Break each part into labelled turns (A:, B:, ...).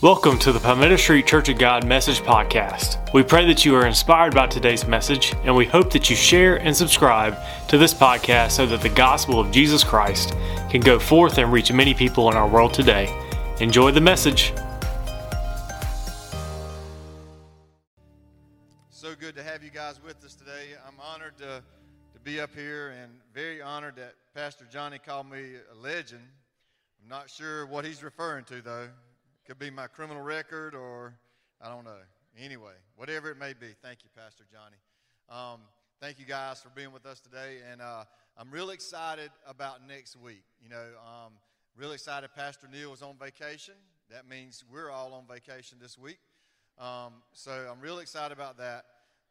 A: Welcome to the Palmetto Street Church of God Message Podcast. We pray that you are inspired by today's message, and we hope that you share and subscribe to this podcast so that the gospel of Jesus Christ can go forth and reach many people in our world today. Enjoy the message.
B: So good to have you guys with us today. I'm honored to, to be up here and very honored that Pastor Johnny called me a legend. I'm not sure what he's referring to, though. Could be my criminal record or I don't know. Anyway, whatever it may be. Thank you, Pastor Johnny. Um, thank you guys for being with us today. And uh, I'm really excited about next week. You know, um, really excited. Pastor Neil was on vacation. That means we're all on vacation this week. Um, so I'm really excited about that.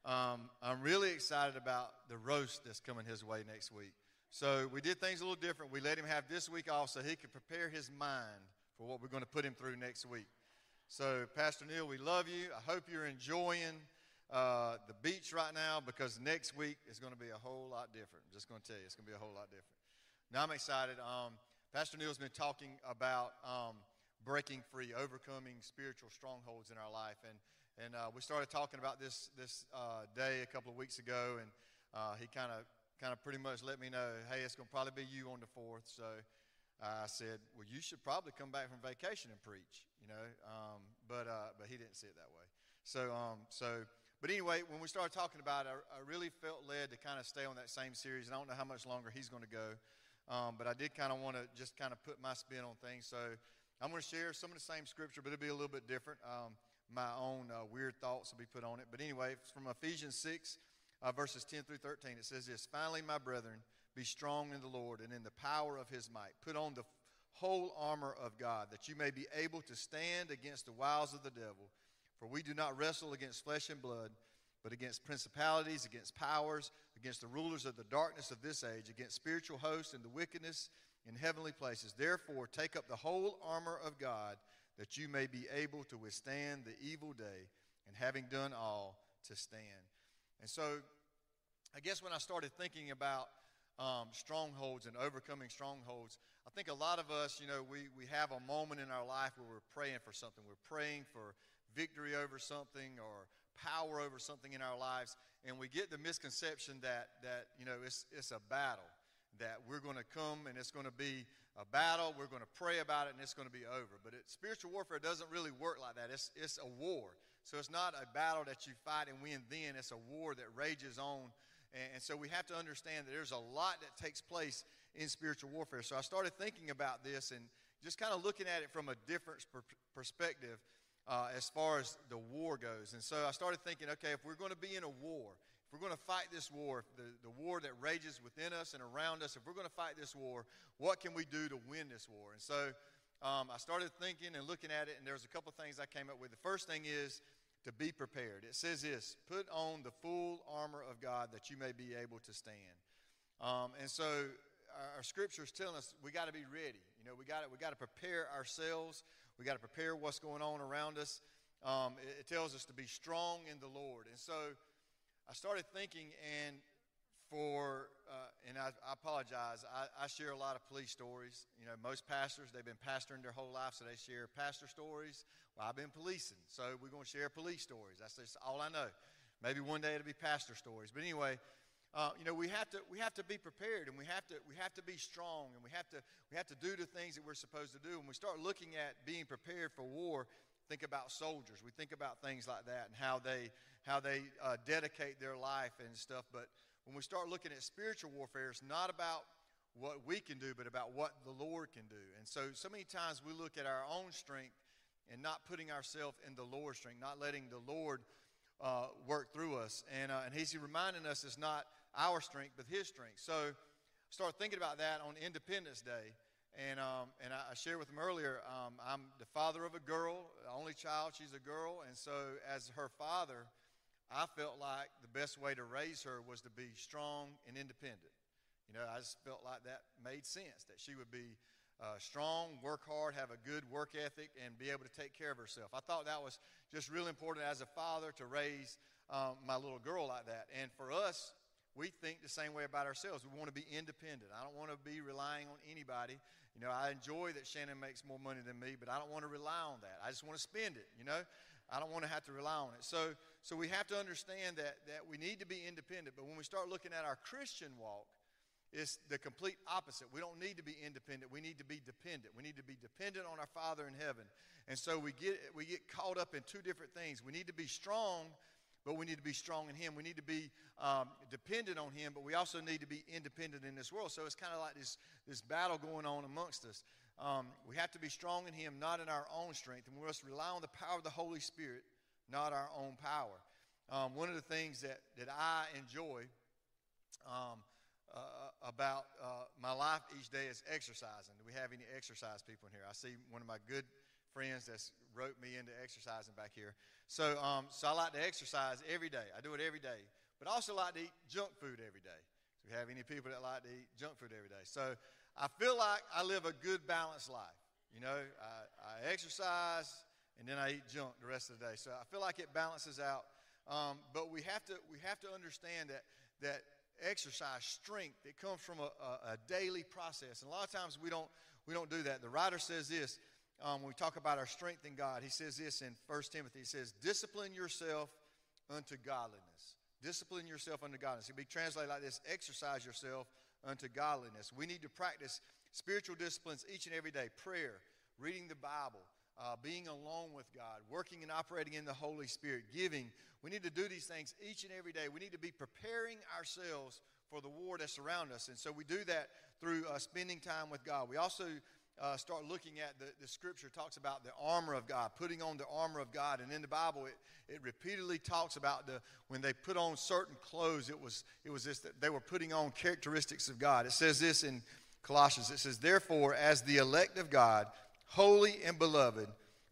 B: Um, I'm really excited about the roast that's coming his way next week. So we did things a little different. We let him have this week off so he could prepare his mind for what we're going to put him through next week. So, Pastor Neil, we love you. I hope you're enjoying uh, the beach right now because next week is going to be a whole lot different. I'm just going to tell you, it's going to be a whole lot different. Now, I'm excited. Um, Pastor Neil's been talking about um, breaking free, overcoming spiritual strongholds in our life, and and uh, we started talking about this this uh, day a couple of weeks ago, and uh, he kind of kind of pretty much let me know, hey, it's going to probably be you on the fourth. So I said, well, you should probably come back from vacation and preach, you know. Um, but, uh, but he didn't see it that way. So, um, so, but anyway, when we started talking about it, I, I, really felt led to kind of stay on that same series. And I don't know how much longer he's going to go. Um, but I did kind of want to just kind of put my spin on things. So I'm going to share some of the same scripture, but it'll be a little bit different. Um, my own uh, weird thoughts will be put on it. But anyway, from Ephesians 6, uh, verses 10 through 13. It says this Finally, my brethren, be strong in the Lord and in the power of his might. Put on the whole armor of God, that you may be able to stand against the wiles of the devil. For we do not wrestle against flesh and blood, but against principalities, against powers, against the rulers of the darkness of this age, against spiritual hosts and the wickedness in heavenly places. Therefore, take up the whole armor of God, that you may be able to withstand the evil day, and having done all, to stand. And so, I guess when I started thinking about um, strongholds and overcoming strongholds. I think a lot of us, you know, we, we have a moment in our life where we're praying for something. We're praying for victory over something or power over something in our lives, and we get the misconception that, that you know, it's, it's a battle, that we're going to come and it's going to be a battle, we're going to pray about it, and it's going to be over. But it, spiritual warfare doesn't really work like that. It's, it's a war. So it's not a battle that you fight and win then, it's a war that rages on and, so we have to understand that there's a lot that takes place in spiritual warfare. So I started thinking about this and just kind of looking at it from a different perspective uh, as far as the war goes. And so I started thinking, okay, if we're going to be in a war, if we're going to fight this war, the, the war that rages within us and around us, if we're going to fight this war, what can we do to win this war? And so um, I started thinking and looking at it, and there's a couple things I came up with. The first thing is to be prepared. It says this put on the full armor of God that you may be able to stand. Um, and so our, our scriptures telling us we got to be ready. You know, we got we got to prepare ourselves. We got to prepare what's going on around us. Um, it, it tells us to be strong in the Lord. And so I started thinking, and for, uh, and I, I apologize, I, I, share a lot of police stories. You know, most pastors, they've been pastoring their whole life, so they share pastor stories. Well, I've been policing, so we're going to share police stories. That's just all I know. Maybe one day it'll be pastor stories. But anyway, uh, you know, we have to we have to be prepared, and we have to we have to be strong, and we have to we have to do the things that we're supposed to do. When we start looking at being prepared for war, think about soldiers. We think about things like that and how they how they uh, dedicate their life and stuff. But when we start looking at spiritual warfare, it's not about what we can do, but about what the Lord can do. And so, so many times we look at our own strength and not putting ourselves in the Lord's strength, not letting the Lord uh, work through us. And, uh, and He's reminding us it's not our strength, but His strength. So, start thinking about that on Independence Day. And, um, and I, I, shared with him earlier, um, I'm the father of a girl, only child, she's a girl. And so, as her father, I felt like the best way to raise her was to be strong and independent. You know, I just felt like that made sense, that she would be uh, strong, work hard, have a good work ethic, and be able to take care of herself. I thought that was just really important as a father to raise um, my little girl like that. And for us, we think the same way about ourselves. We want to be independent. I don't want to be relying on anybody. You know, I enjoy that Shannon makes more money than me, but I don't want to rely on that. I just want to spend it, you know? I don't want to have to rely on it. So, so we have to understand that, that we need to be independent. But when we start looking at our Christian walk, it's the complete opposite. We don't need to be independent. We need to be dependent. We need to be dependent on our Father in heaven. And so we get, we get caught up in two different things. We need to be strong but we need to be strong in Him. We need to be um, dependent on Him, but we also need to be independent in this world. So it's kind of like this, this battle going on amongst us. Um, we have to be strong in Him, not in our own strength, and we must rely on the power of the Holy Spirit, not our own power. Um, one of the things that, that I enjoy um, uh, about uh, my life each day is exercising. Do we have any exercise people in here? I see one of my good friends that's wrote me into exercising back here. So, um, so I like to exercise every day. I do it every day. But I also like to eat junk food every day. Do we have any people that like to eat junk food every day? So I feel like I live a good, balanced life. You know, I, I exercise and then I eat junk the rest of the day. So I feel like it balances out. Um, but we have to we have to understand that that exercise strength it comes from a, a, a daily process, and a lot of times we don't we don't do that. The writer says this um, when we talk about our strength in God, he says this in 1 Timothy. He says, Discipline yourself unto godliness. Discipline yourself unto godliness. It be translated like this exercise yourself unto godliness. We need to practice spiritual disciplines each and every day prayer, reading the Bible, uh, being alone with God, working and operating in the Holy Spirit, giving. We need to do these things each and every day. We need to be preparing ourselves for the war that's around us. And so we do that through uh, spending time with God. We also uh, start looking at the, the scripture talks about the armor of God, putting on the armor of God. And in the Bible, it, it repeatedly talks about the when they put on certain clothes, it was it was this that they were putting on characteristics of God. It says this in Colossians. It says, Therefore, as the elect of God, holy and beloved,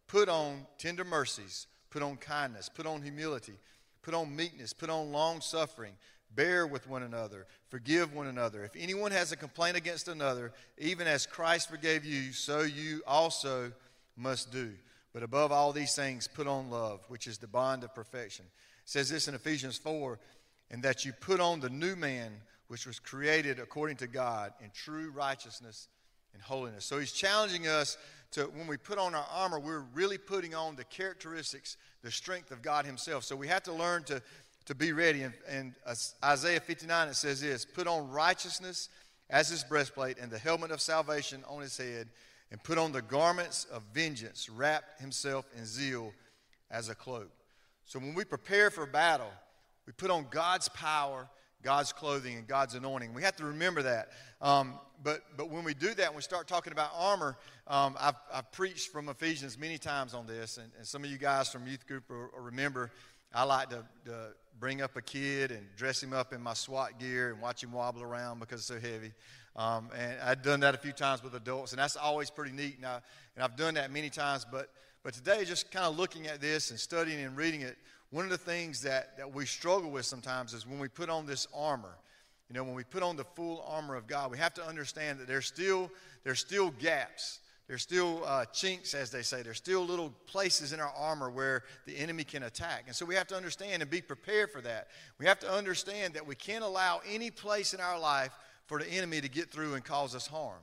B: put on tender mercies, put on kindness, put on humility, put on meekness, put on long suffering Bear with one another, forgive one another. If anyone has a complaint against another, even as Christ forgave you, so you also must do. But above all these things, put on love, which is the bond of perfection. It says this in Ephesians 4 and that you put on the new man, which was created according to God in true righteousness and holiness. So he's challenging us to, when we put on our armor, we're really putting on the characteristics, the strength of God himself. So we have to learn to to be ready. And, and uh, Isaiah 59, it says this Put on righteousness as his breastplate and the helmet of salvation on his head, and put on the garments of vengeance, wrap himself in zeal as a cloak. So when we prepare for battle, we put on God's power, God's clothing, and God's anointing. We have to remember that. Um, but, but when we do that, when we start talking about armor, um, I've, I've preached from Ephesians many times on this, and, and some of you guys from youth group will, will remember I like to, to, bring up a kid and dress him up in my SWAT gear and watch him wobble around because it's so heavy. Um, and I've done that a few times with adults, and that's always pretty neat. And, I, and I've done that many times. But, but today, just kind of looking at this and studying and reading it, one of the things that, that we struggle with sometimes is when we put on this armor. You know, when we put on the full armor of God, we have to understand that there's still, there's still gaps there's still uh, chinks, as they say. There's still little places in our armor where the enemy can attack. And so we have to understand and be prepared for that. We have to understand that we can't allow any place in our life for the enemy to get through and cause us harm.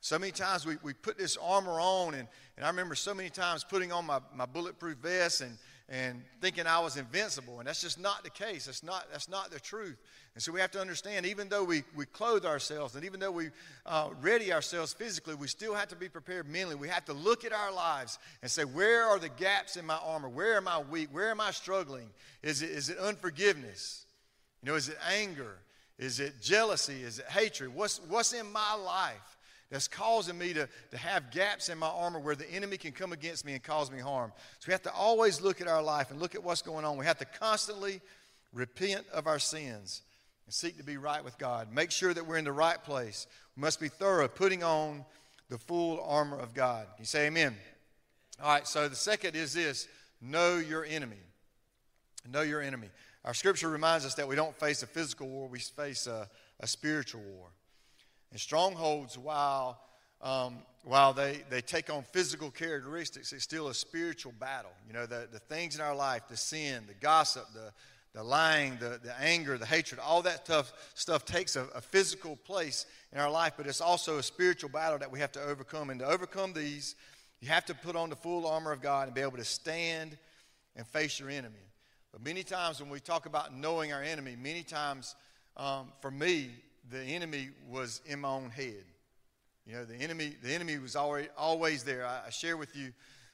B: So many times we, we put this armor on, and, and I remember so many times putting on my, my bulletproof vest and, and thinking I was invincible. And that's just not the case. That's not, that's not the truth. And so we have to understand, even though we, we clothe ourselves and even though we uh, ready ourselves physically, we still have to be prepared mentally. We have to look at our lives and say, where are the gaps in my armor? Where am I weak? Where am I struggling? Is it, is it unforgiveness? You know, is it anger? Is it jealousy? Is it hatred? What's, what's in my life that's causing me to, to have gaps in my armor where the enemy can come against me and cause me harm? So we have to always look at our life and look at what's going on. We have to constantly repent of our sins and seek to be right with God. Make sure that we're in the right place. We must be thorough, putting on the full armor of God. You say amen. All right, so the second is this know your enemy. Know your enemy. Our scripture reminds us that we don't face a physical war, we face a, a spiritual war. And strongholds, while, um, while they, they take on physical characteristics, it's still a spiritual battle. You know, the, the things in our life, the sin, the gossip, the, the lying, the, the anger, the hatred, all that tough stuff takes a, a physical place in our life, but it's also a spiritual battle that we have to overcome. And to overcome these, you have to put on the full armor of God and be able to stand and face your enemy. But many times when we talk about knowing our enemy, many times um, for me, the enemy was in my own head. You know, the enemy, the enemy was already, always there. I, I share with you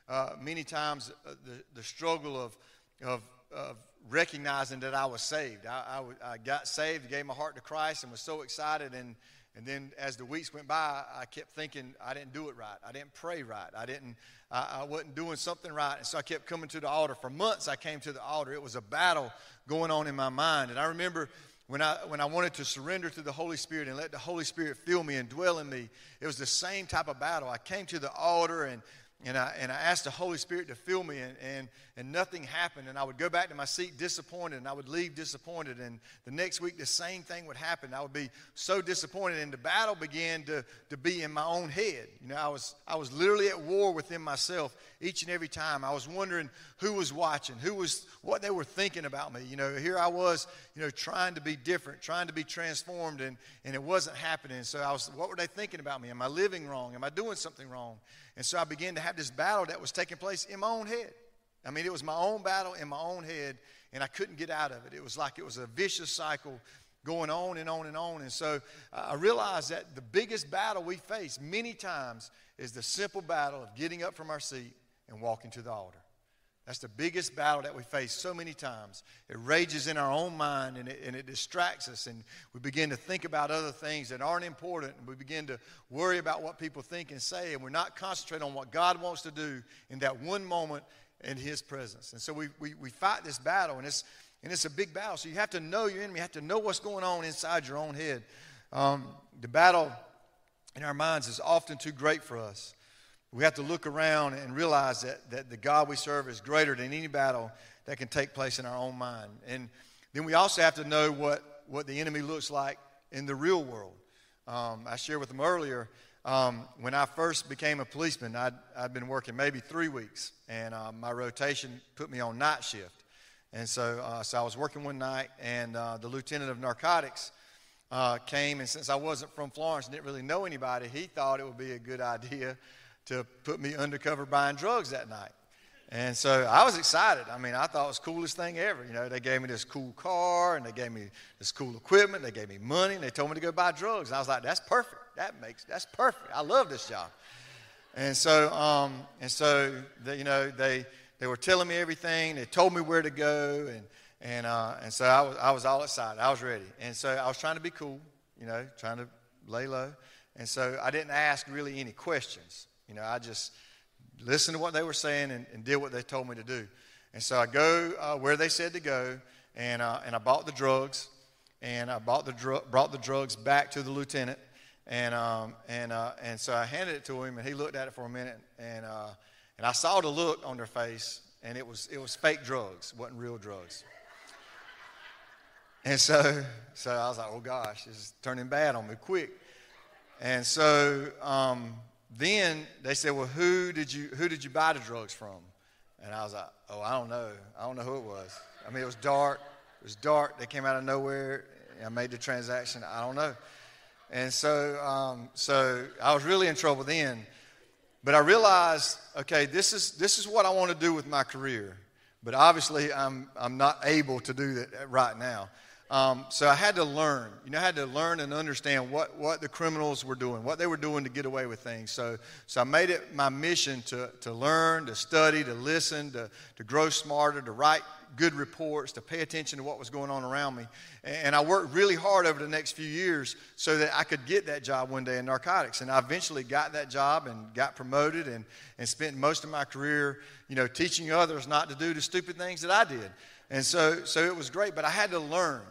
B: uh, many times uh, the, the struggle of, of, of recognizing that I was saved. I, I, I, got saved, gave my heart to Christ, and was so excited. And, and then as the weeks went by, I kept thinking I didn't do it right. I didn't pray right. I didn't. I, I wasn't doing something right. And so I kept coming to the altar. For months, I came to the altar. It was a battle going on in my mind. And I remember when I, when I wanted to surrender to the Holy Spirit and let the Holy Spirit fill me and dwell in me, it was the same type of battle. I came to the altar and, and I, and I asked the Holy Spirit to fill me, and, and, and nothing happened. And I would go back to my seat disappointed, and I would leave disappointed. And the next week, the same thing would happen. I would be so disappointed, and the battle began to, to be in my own head. You know, I was, I was literally at war within myself each and every time. I was wondering who was watching, who was, what they were thinking about me. You know, here I was, you know, trying to be different, trying to be transformed, and, and it wasn't happening. So I was, what were they thinking about me? Am I living wrong? Am I doing something wrong? And so I began to have this battle that was taking place in my own head. I mean, it was my own battle in my own head, and I couldn't get out of it. It was like it was a vicious cycle going on and on and on. And so uh, I realized that the biggest battle we face many times is the simple battle of getting up from our seat and walking to the altar. That's the biggest battle that we face so many times. It rages in our own mind and it, and it distracts us, and we begin to think about other things that aren't important, and we begin to worry about what people think and say, and we're not concentrating on what God wants to do in that one moment in His presence. And so we, we, we fight this battle, and it's, and it's a big battle. So you have to know your enemy, you have to know what's going on inside your own head. Um, the battle in our minds is often too great for us. We have to look around and realize that, that the God we serve is greater than any battle that can take place in our own mind. And then we also have to know what, what the enemy looks like in the real world. Um, I shared with them earlier, um, when I first became a policeman, I'd, I'd been working maybe three weeks, and uh, my rotation put me on night shift. And so, uh, so I was working one night, and uh, the lieutenant of narcotics uh, came, and since I wasn't from Florence and didn't really know anybody, he thought it would be a good idea to put me undercover buying drugs that night. And so I was excited. I mean, I thought it was the coolest thing ever. You know, they gave me this cool car and they gave me this cool equipment. They gave me money and they told me to go buy drugs. And I was like, that's perfect. That makes, that's perfect. I love this job. And so, um, and so, the, you know, they, they were telling me everything. They told me where to go. And, and, uh, and so I was, I was all excited. I was ready. And so I was trying to be cool, you know, trying to lay low. And so I didn't ask really any questions. You know, I just listened to what they were saying and, and did what they told me to do. And so I go uh, where they said to go, and, uh, and I bought the drugs, and I bought the dr- brought the drugs back to the lieutenant, and, um, and, uh, and so I handed it to him, and he looked at it for a minute, and, uh, and I saw the look on their face, and it was, it was fake drugs, wasn't real drugs. And so, so I was like, oh gosh, is turning bad on me quick. And so um, then they said, Well, who did you who did you buy the drugs from? And I was like, Oh, I don't know. I don't know who it was. I mean, it was dark. It was dark. They came out of nowhere. I made the transaction. I don't know. And so, um, so I was really in trouble then. But I realized, okay, this is this is what I want to do with my career. But obviously, I'm I'm not able to do that right now. Um, so I had to learn. You know, I had to learn and understand what, what the criminals were doing, what they were doing to get away with things. So, so I made it my mission to, to learn, to study, to listen, to, to grow smarter, to write good reports, to pay attention to what was going on around me. And I worked really hard over the next few years so that I could get that job one day in narcotics. And I eventually got that job and got promoted and, and spent most of my career, you know, teaching others not to do the stupid things that I did. And so, so it was great, but I had to learn.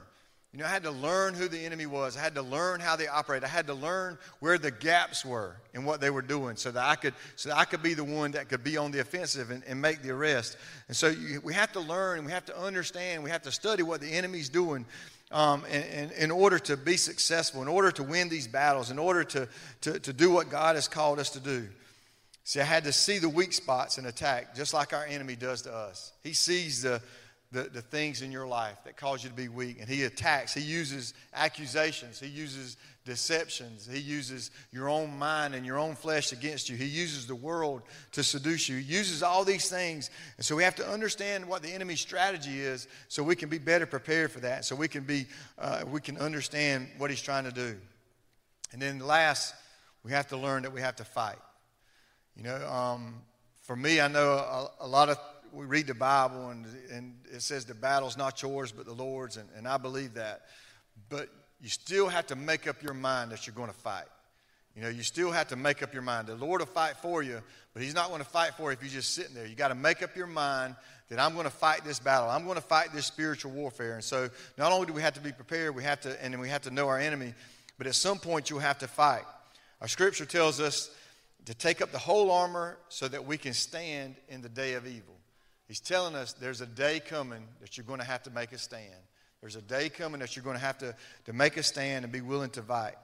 B: You know, I had to learn who the enemy was. I had to learn how they operate. I had to learn where the gaps were in what they were doing so that I could, so that I could be the one that could be on the offensive and, and make the arrest. And so you, we have to learn and we have to understand, we have to study what the enemy's doing um, in, in, in, order to be successful, in order to win these battles, in order to, to, to do what God has called us to do. See, I had to see the weak spots and attack, just like our enemy does to us. He sees the, the, the things in your life that cause you to be weak. And he attacks, he uses accusations, he uses deceptions, he uses your own mind and your own flesh against you. He uses the world to seduce you. He uses all these things. And so we have to understand what the enemy's strategy is so we can be better prepared for that, so we can, be, uh, we can understand what he's trying to do. And then last, we have to learn that we have to fight. You know, um, for me, I know a, a lot of we read the Bible and, and it says the battle's not yours but the Lord's, and, and I believe that. But you still have to make up your mind that you're going to fight. You know, you still have to make up your mind. The Lord will fight for you, but He's not going to fight for you if you're just sitting there. You got to make up your mind that I'm going to fight this battle. I'm going to fight this spiritual warfare. And so, not only do we have to be prepared, we have to, and we have to know our enemy, but at some point you'll have to fight. Our Scripture tells us to take up the whole armor so that we can stand in the day of evil. He's telling us there's a day coming that you're going to have to make a stand. There's a day coming that you're going to have to, to make a stand and be willing to fight,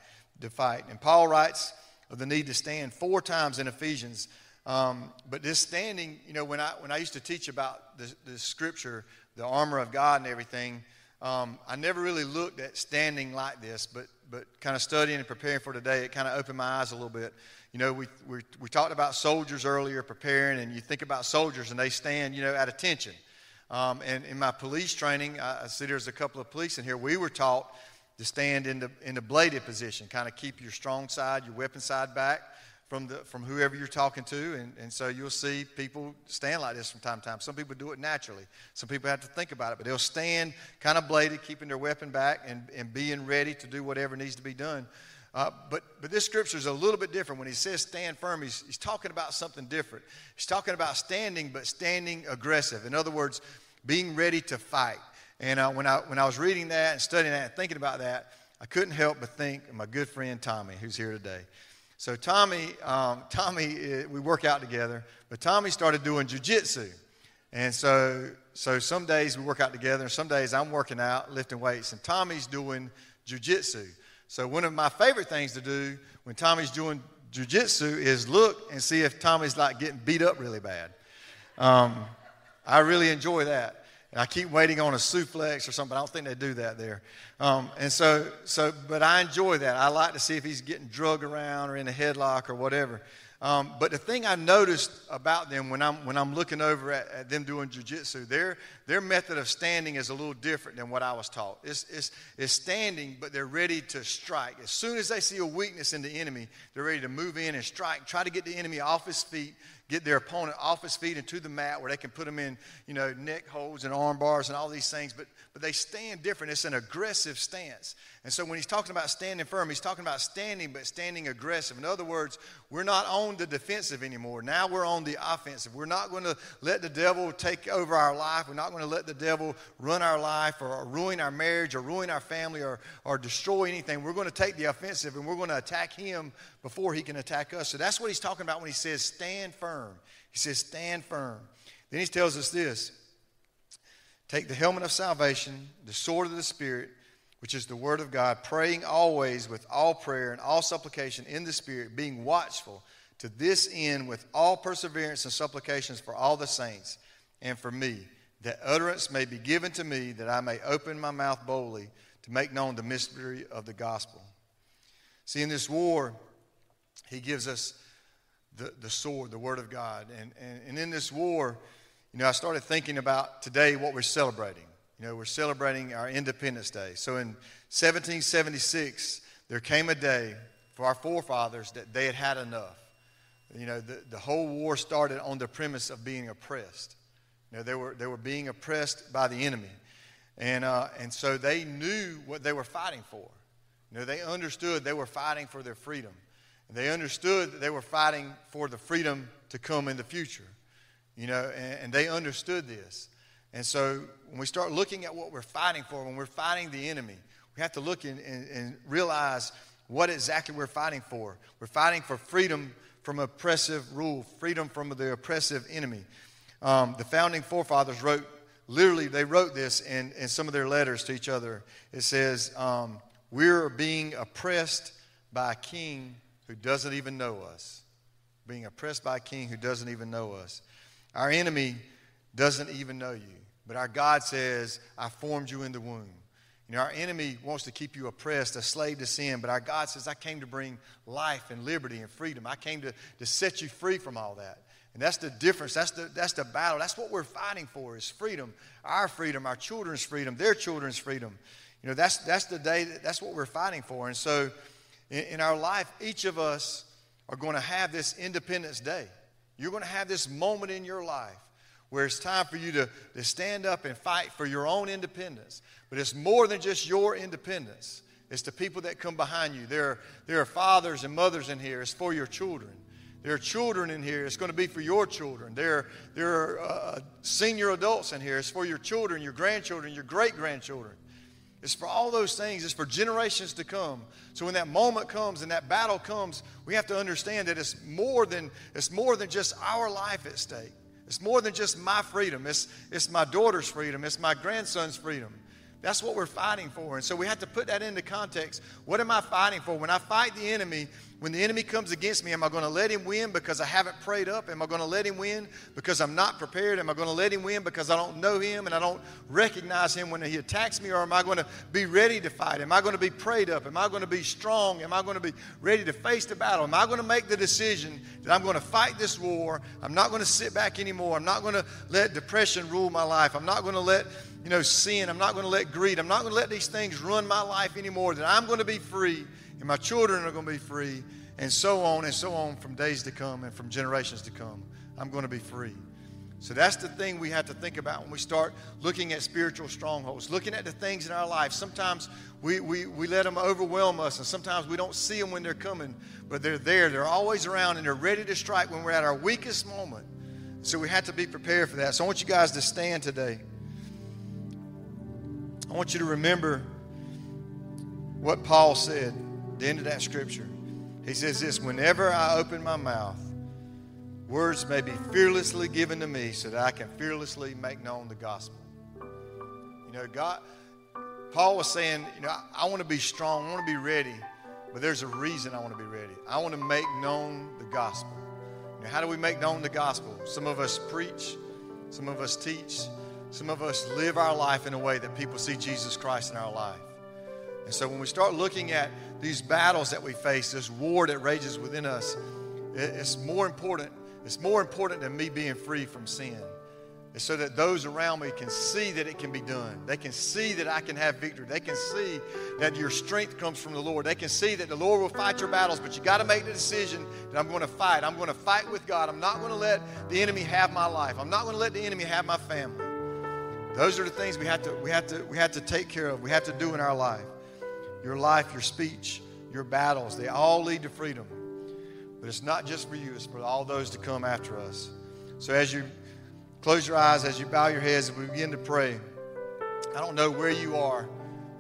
B: to fight. And Paul writes of the need to stand four times in Ephesians. Um, but this standing, you know, when I, when I used to teach about the, the scripture, the armor of God and everything, um, I never really looked at standing like this, but, but kind of studying and preparing for today, it kind of opened my eyes a little bit. You know, we, we, we talked about soldiers earlier preparing, and you think about soldiers and they stand, you know, at attention. Um, and in my police training, I, I see there's a couple of police in here. We were taught to stand in the, in the bladed position, kind of keep your strong side, your weapon side back from, the, from whoever you're talking to. And, and so you'll see people stand like this from time to time. Some people do it naturally. Some people have to think about it, but they'll stand kind of bladed, keeping their weapon back and, and being ready to do whatever needs to be done. Uh, but, but this scripture is a little bit different. When he says stand firm, he's, he's talking about something different. He's talking about standing, but standing aggressive. In other words, being ready to fight. And uh, when, I, when I was reading that and studying that and thinking about that, I couldn't help but think of my good friend Tommy, who's here today. So Tommy, um, Tommy, uh, we work out together, but Tommy started doing jujitsu. And so, so some days we work out together, and some days I'm working out, lifting weights, and Tommy's doing jujitsu. So one of my favorite things to do when Tommy's doing jujitsu is look and see if Tommy's like getting beat up really bad. Um, I really enjoy that. And I keep waiting on a suplex or something. I don't think they do that there. Um, and so, so, but I enjoy that. I like to see if he's getting drug around or in a headlock or whatever. Um, but the thing I've noticed about them when I'm, when I'm looking over at, at them doing jujitsu, their, their method of standing is a little different than what I was taught. It's, it's, it's standing, but they're ready to strike. As soon as they see a weakness in the enemy, they're ready to move in and strike, try to get the enemy off his feet, get their opponent off his feet and to the mat where they can put them in, you know, neck holds and arm bars and all these things. But, but they stand different. It's an aggressive stance. And so when he's talking about standing firm, he's talking about standing, but standing aggressive. In other words, we're not on the defensive anymore. Now we're on the offensive. We're not going to let the devil take over our life. We're not going to let the devil run our life or, ruin our marriage or ruin our family or, or destroy anything. We're going to take the offensive and we're going to attack him before he can attack us. So that's what he's talking about when he says stand firm. He says stand firm. Then he tells us this take the helmet of salvation, the sword of the Spirit which is the word of God, praying always with all prayer and all supplication in the Spirit, being watchful to this end with all perseverance and supplications for all the saints and for me, that utterance may be given to me, that I may open my mouth boldly to make known the mystery of the gospel. See, in this war, he gives us the, the sword, the word of God. And, and, and in this war, you know, I started thinking about today what we're celebrating. You know, we're celebrating our Independence Day. So in 1776, there came a day for our forefathers that they had had enough. You know, the, the whole war started on the premise of being oppressed. You know, they were, they were being oppressed by the enemy. And, uh, and so they knew what they were fighting for. You know, they understood they were fighting for their freedom. And they understood that they were fighting for the freedom to come in the future. You know, and, and they understood this. And so when we start looking at what we're fighting for, when we're fighting the enemy, we have to look and, and, and realize what exactly we're fighting for. We're fighting for freedom from oppressive rule, freedom from the oppressive enemy. Um, the founding forefathers wrote, literally, they wrote this in, in some of their letters to each other. It says, um, We're being oppressed by a king who doesn't even know us. Being oppressed by a king who doesn't even know us. Our enemy doesn't even know you. But our God says, I formed you in the womb. You know, our enemy wants to keep you oppressed, a slave to sin, but our God says, I came to bring life and liberty and freedom. I came to, to set you free from all that. And that's the difference. That's the, that's the battle. That's what we're fighting for is freedom. Our freedom, our children's freedom, their children's freedom. You know, that's, that's the day, that, that's what we're fighting for. And so in, in our life, each of us are going to have this Independence Day. You're going to have this moment in your life where it's time for you to, to stand up and fight for your own independence. But it's more than just your independence, it's the people that come behind you. There are, there are fathers and mothers in here, it's for your children. There are children in here, it's going to be for your children. There, there are uh, senior adults in here, it's for your children, your grandchildren, your great grandchildren. It's for all those things. It's for generations to come. So when that moment comes and that battle comes, we have to understand that it's more than, it's more than just our life at stake. It's more than just my freedom. It's, it's my daughter's freedom. It's my grandson's freedom. That's what we're fighting for. And so we have to put that into context. What am I fighting for? When I fight the enemy, when the enemy comes against me, am I going to let him win because I haven't prayed up? Am I going to let him win because I'm not prepared? Am I going to let him win because I don't know him and I don't recognize him when he attacks me? Or am I going to be ready to fight? Am I going to be prayed up? Am I going to be strong? Am I going to be ready to face the battle? Am I going to make the decision that I'm going to fight this war? I'm not going to sit back anymore. I'm not going to let depression rule my life. I'm not going to let you know, sin. I'm not going to let greed. I'm not going to let these things run my life anymore. That I'm going to be free and my children are going to be free and so on and so on from days to come and from generations to come. I'm going to be free. So that's the thing we have to think about when we start looking at spiritual strongholds, looking at the things in our life. Sometimes we, we, we let them overwhelm us, and sometimes we don't see them when they're coming, but they're there. They're always around, and they're ready to strike when we're at our weakest moment. So we have to be prepared for that. So I want you guys to stand today. I want you to remember what Paul said the end of that scripture. He says this Whenever I open my mouth, words may be fearlessly given to me so that I can fearlessly make known the gospel. You know, God, Paul was saying, you know, I, I want to be strong, I want to be ready, but there's a reason I want to be ready. I want to make known the gospel. You know, how do we make known the gospel? Some of us preach, some of us teach, some of us live our life in a way that people see Jesus Christ in our life. And so when we start looking at these battles that we face, this war that rages within us, it's more important. It's more important than me being free from sin. It's so that those around me can see that it can be done. They can see that I can have victory. They can see that your strength comes from the Lord. They can see that the Lord will fight your battles, but you got to make the decision that I'm going to fight. I'm going to fight with God. I'm not going to let the enemy have my life. I'm not going to let the enemy have my family. Those are the things we have to, we have to, we have to take care of, we have to do in our life. Your life, your speech, your battles, they all lead to freedom. But it's not just for you, it's for all those to come after us. So as you close your eyes, as you bow your heads, and we begin to pray, I don't know where you are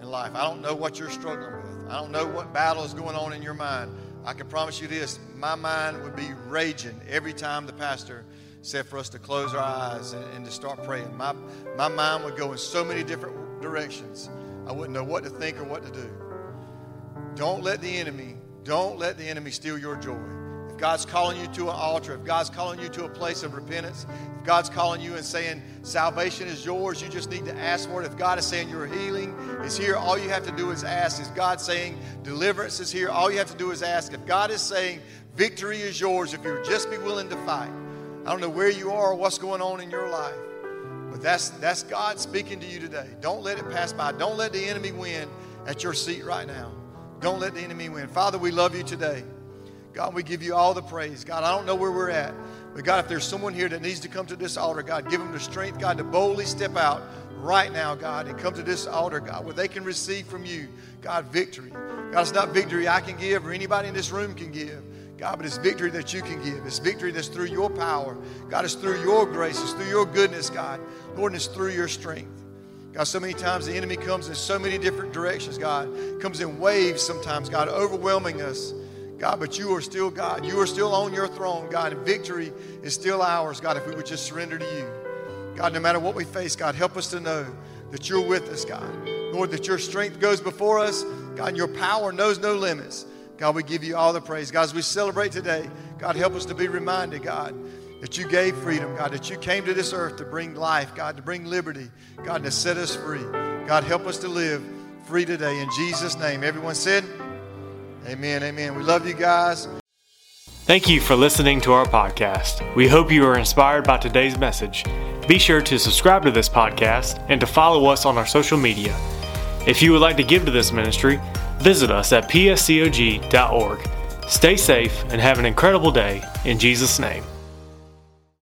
B: in life. I don't know what you're struggling with. I don't know what battle is going on in your mind. I can promise you this my mind would be raging every time the pastor said for us to close our eyes and, and, to start praying. My, my mind would go in so many different directions. I wouldn't know what to think or what to do. Don't let the enemy, don't let the enemy steal your joy. If God's calling you to an altar, if God's calling you to a place of repentance, if God's calling you and saying salvation is yours, you just need to ask for it. If God is saying your healing is here, all you have to do is ask. Is God saying deliverance is here? All you have to do is ask. If God is saying victory is yours, if you just be willing to fight. I don't know where you are or what's going on in your life, but that's, that's God speaking to you today. Don't let it pass by. Don't let the enemy win at your seat right now. Don't let the enemy win. Father, we love you today. God, we give you all the praise. God, I don't know where we're at, but God, if there's someone here that needs to come to this altar, God, give them the strength, God, to boldly step out right now, God, and come to this altar, God, where they can receive from you, God, victory. God, it's not victory I can give or anybody in this room can give. God, but it's victory that you can give. It's victory that's through your power. God, it's through your grace. It's through your goodness, God. Lord, it's through your strength. God, so many times the enemy comes in so many different directions, God. Comes in waves sometimes, God, overwhelming us. God, but you are still God. You are still on your throne, God, and victory is still ours, God, if we would just surrender to you. God, no matter what we face, God, help us to know that you're with us, God. Lord, that your strength goes before us, God, and your power knows no limits. God, we give you all the praise. God, as we celebrate today, God, help us to be reminded, God, that you gave freedom, God, that you came to this earth to bring life, God, to bring liberty, God, to set us free. God, help us to live free today. In Jesus' name. Everyone said, Amen, amen. We love you guys.
A: Thank you for listening to our podcast. We hope you are inspired by today's message. Be sure to subscribe to this podcast and to follow us on our social media. If you would like to give to this ministry, visit us at pscog.org. Stay safe and have an incredible day in Jesus' name.